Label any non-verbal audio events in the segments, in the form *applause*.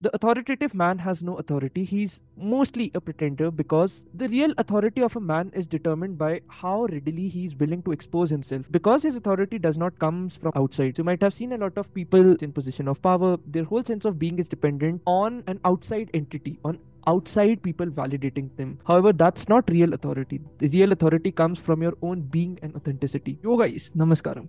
The authoritative man has no authority. He's mostly a pretender because the real authority of a man is determined by how readily he's willing to expose himself. Because his authority does not come from outside. So you might have seen a lot of people in position of power. Their whole sense of being is dependent on an outside entity, on outside people validating them. However, that's not real authority. The real authority comes from your own being and authenticity. Yo guys, namaskaram.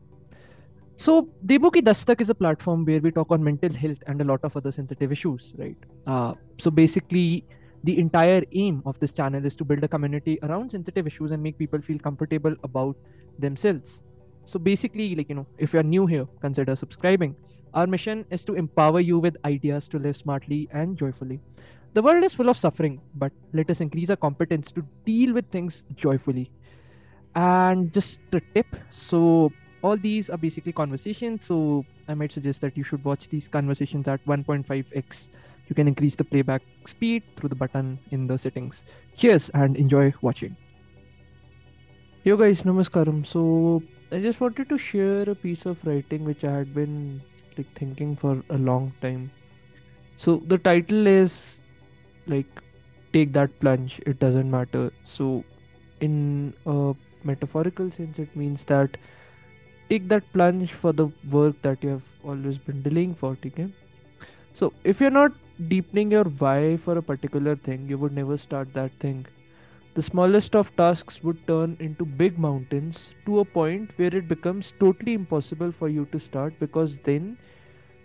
So, Debu Ki Dastak is a platform where we talk on mental health and a lot of other sensitive issues, right? Uh, so, basically, the entire aim of this channel is to build a community around sensitive issues and make people feel comfortable about themselves. So, basically, like, you know, if you're new here, consider subscribing. Our mission is to empower you with ideas to live smartly and joyfully. The world is full of suffering, but let us increase our competence to deal with things joyfully. And just a tip so, all these are basically conversations. So i might suggest that you should watch these conversations at 1.5x you can increase the playback speed through the button in the settings. Cheers and enjoy watching. Yo guys namaskaram. So i just wanted to share a piece of writing which i had been like thinking for a long time. So the title is like take that plunge. It doesn't matter. So in a metaphorical sense it means that take that plunge for the work that you have always been delaying for okay? So if you're not deepening your why for a particular thing you would never start that thing. The smallest of tasks would turn into big mountains to a point where it becomes totally impossible for you to start because then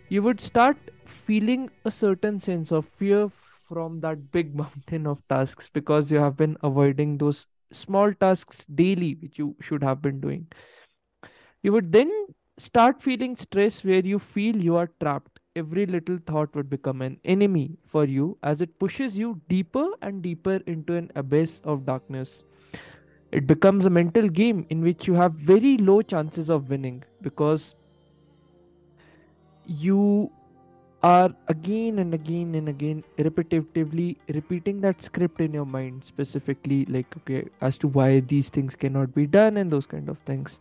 you would start feeling a certain sense of fear from that big *laughs* mountain of tasks because you have been avoiding those small tasks daily which you should have been doing you would then start feeling stress where you feel you are trapped. Every little thought would become an enemy for you as it pushes you deeper and deeper into an abyss of darkness. It becomes a mental game in which you have very low chances of winning because you are again and again and again repetitively repeating that script in your mind specifically like okay as to why these things cannot be done and those kind of things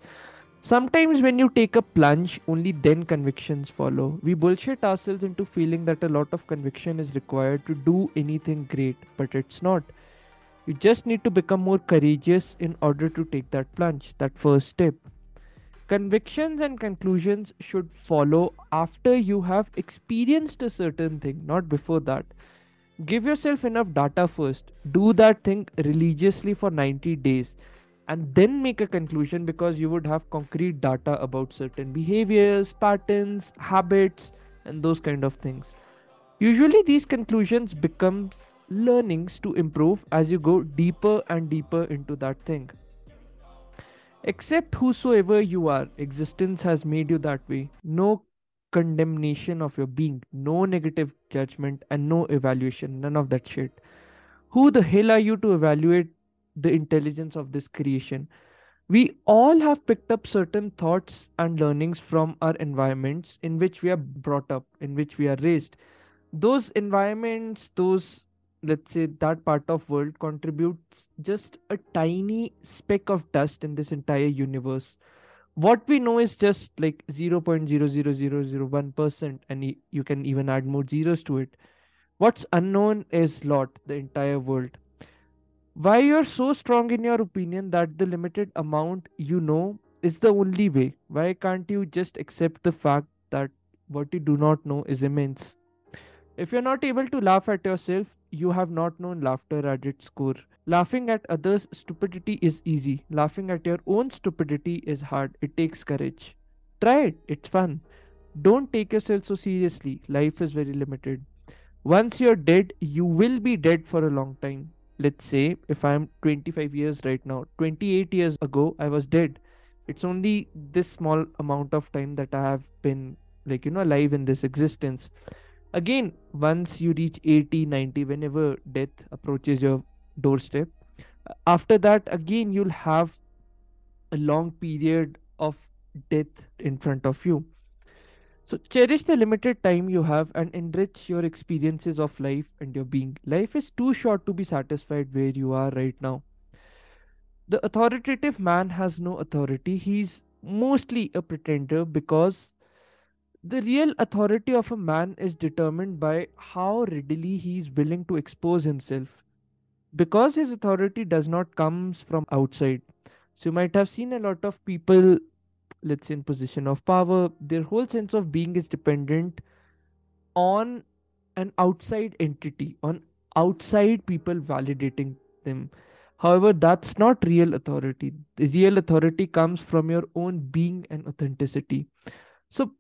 Sometimes, when you take a plunge, only then convictions follow. We bullshit ourselves into feeling that a lot of conviction is required to do anything great, but it's not. You just need to become more courageous in order to take that plunge, that first step. Convictions and conclusions should follow after you have experienced a certain thing, not before that. Give yourself enough data first. Do that thing religiously for 90 days and then make a conclusion because you would have concrete data about certain behaviors, patterns, habits, and those kind of things. Usually, these conclusions become learnings to improve as you go deeper and deeper into that thing. Accept whosoever you are, existence has made you that way. No condemnation of your being, no negative judgment, and no evaluation. None of that shit. Who the hell are you to evaluate the intelligence of this creation. We all have picked up certain thoughts and learnings from our environments in which we are brought up, in which we are raised. Those environments, those let's say that part of world contributes just a tiny speck of dust in this entire universe what we know is just like 0.00001% and you can even add more zeros to it what's unknown is lot the entire world why you're so strong in your opinion that the limited amount you know is the only way? Why can't you just accept the fact that what you do not know is immense? If you're not able to laugh at yourself, you have not known laughter at its core. Laughing at others' stupidity is easy. Laughing at your own stupidity is hard. It takes courage. Try it, it's fun. Don't take yourself so seriously. Life is very limited. Once you're dead, you will be dead for a long time let's say if i'm 25 years right now 28 years ago i was dead. It's only this small amount of time that i have been like you know alive in this existence. Again once you reach 80 90 whenever death approaches your doorstep after that again you'll have a long period of death in front of you so cherish the limited time you have and enrich your experiences of life and your being. Life is too short to be satisfied where you are right now. The authoritative man has no authority. He's mostly a pretender because the real authority of a man is determined by how readily he is willing to expose himself because his authority does not comes from outside so you might have seen a lot of people let's say in position of power their whole sense of being is dependent on an outside entity on outside people validating them. However that's not real authority. The real authority comes from your own being and authenticity. So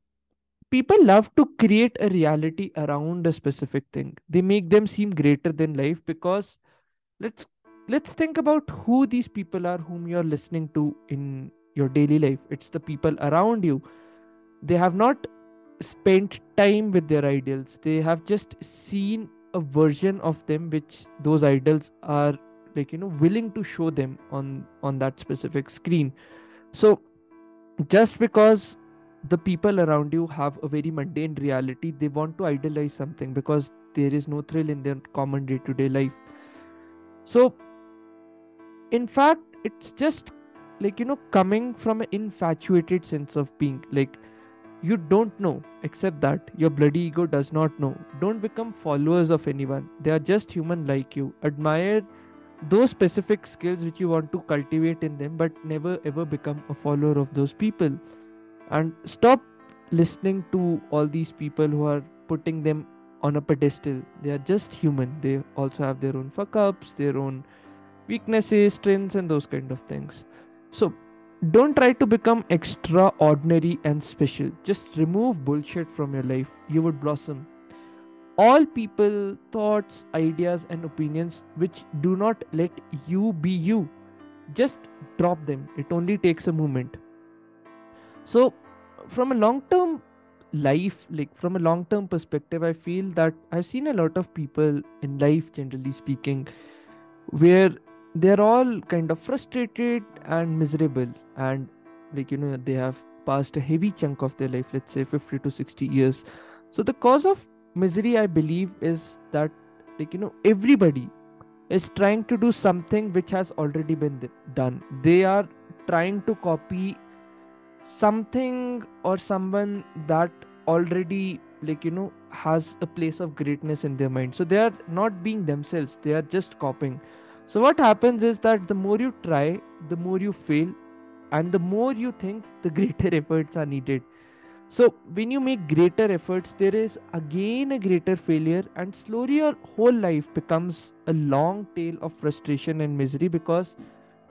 people love to create a reality around a specific thing. They make them seem greater than life because let's let's think about who these people are whom you're listening to in your daily life. It's the people around you. They have not spent time with their idols. They have just seen a version of them which those idols are like you know willing to show them on on that specific screen. So just because the people around you have a very mundane reality they want to idolize something because there is no thrill in their common day to day life. So in fact it's just like you know coming from an infatuated sense of being like you don't know except that your bloody ego does not know. Don't become followers of anyone. They are just human like you. Admire those specific skills which you want to cultivate in them but never ever become a follower of those people. And stop listening to all these people who are putting them on a pedestal. They are just human. They also have their own fuck ups their own weaknesses strengths and those kind of things so don't try to become extraordinary and special. Just remove bullshit from your life. You would blossom. All people thoughts ideas and opinions which do not let you be you just drop them. It only takes a moment. So from a long term life like from a long term perspective i feel that i've seen a lot of people in life generally speaking where they're all kind of frustrated and miserable. And like you know they have passed a heavy chunk of their life let's say 50 to 60 years. So the cause of misery i believe is that like you know everybody is trying to do something which has already been done. They are trying to copy something or someone that already like you know has a place of greatness in their mind. So they are not being themselves. They are just copying so what happens is that the more you try the more you fail and the more you think the *laughs* greater efforts are needed. So when you make greater efforts there is again a greater failure and slowly your whole life becomes a long tale of frustration and misery because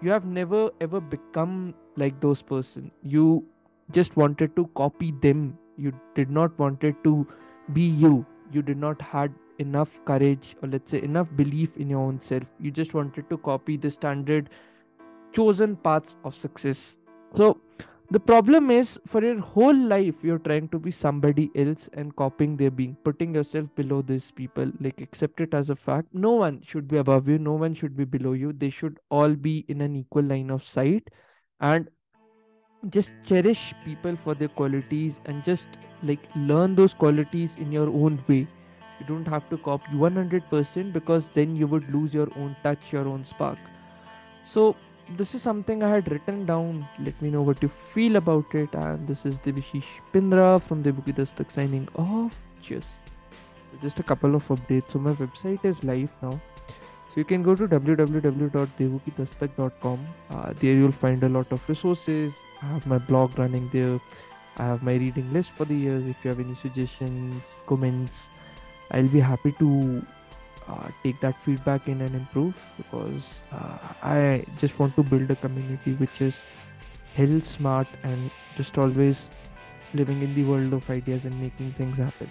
you have never ever become like those person. You just wanted to copy them. You did not wanted to be you. You did not had enough courage or let's say enough belief in your own self. You just wanted to copy the standard chosen paths of success. So the problem is for your whole life you're trying to be somebody else and copying their being putting yourself below these people like accept it as a fact. No one should be above you. No one should be below you. They should all be in an equal line of sight and just cherish people for their qualities and just like learn those qualities in your own way you don't have to copy 100% because then you would lose your own touch your own spark. So this is something i had written down. Let me know what you feel about it. And this is Debashish Pindra from Debu Ki Dastak signing off. Cheers. Just a couple of updates. So my website is live now. So you can go to www.debukidastak.com uh, there you'll find a lot of resources. I have my blog running there. I have my reading list for the years. If you have any suggestions, comments, I'll be happy to uh, take that feedback in and improve because uh, I just want to build a community which is hell smart and just always living in the world of ideas and making things happen.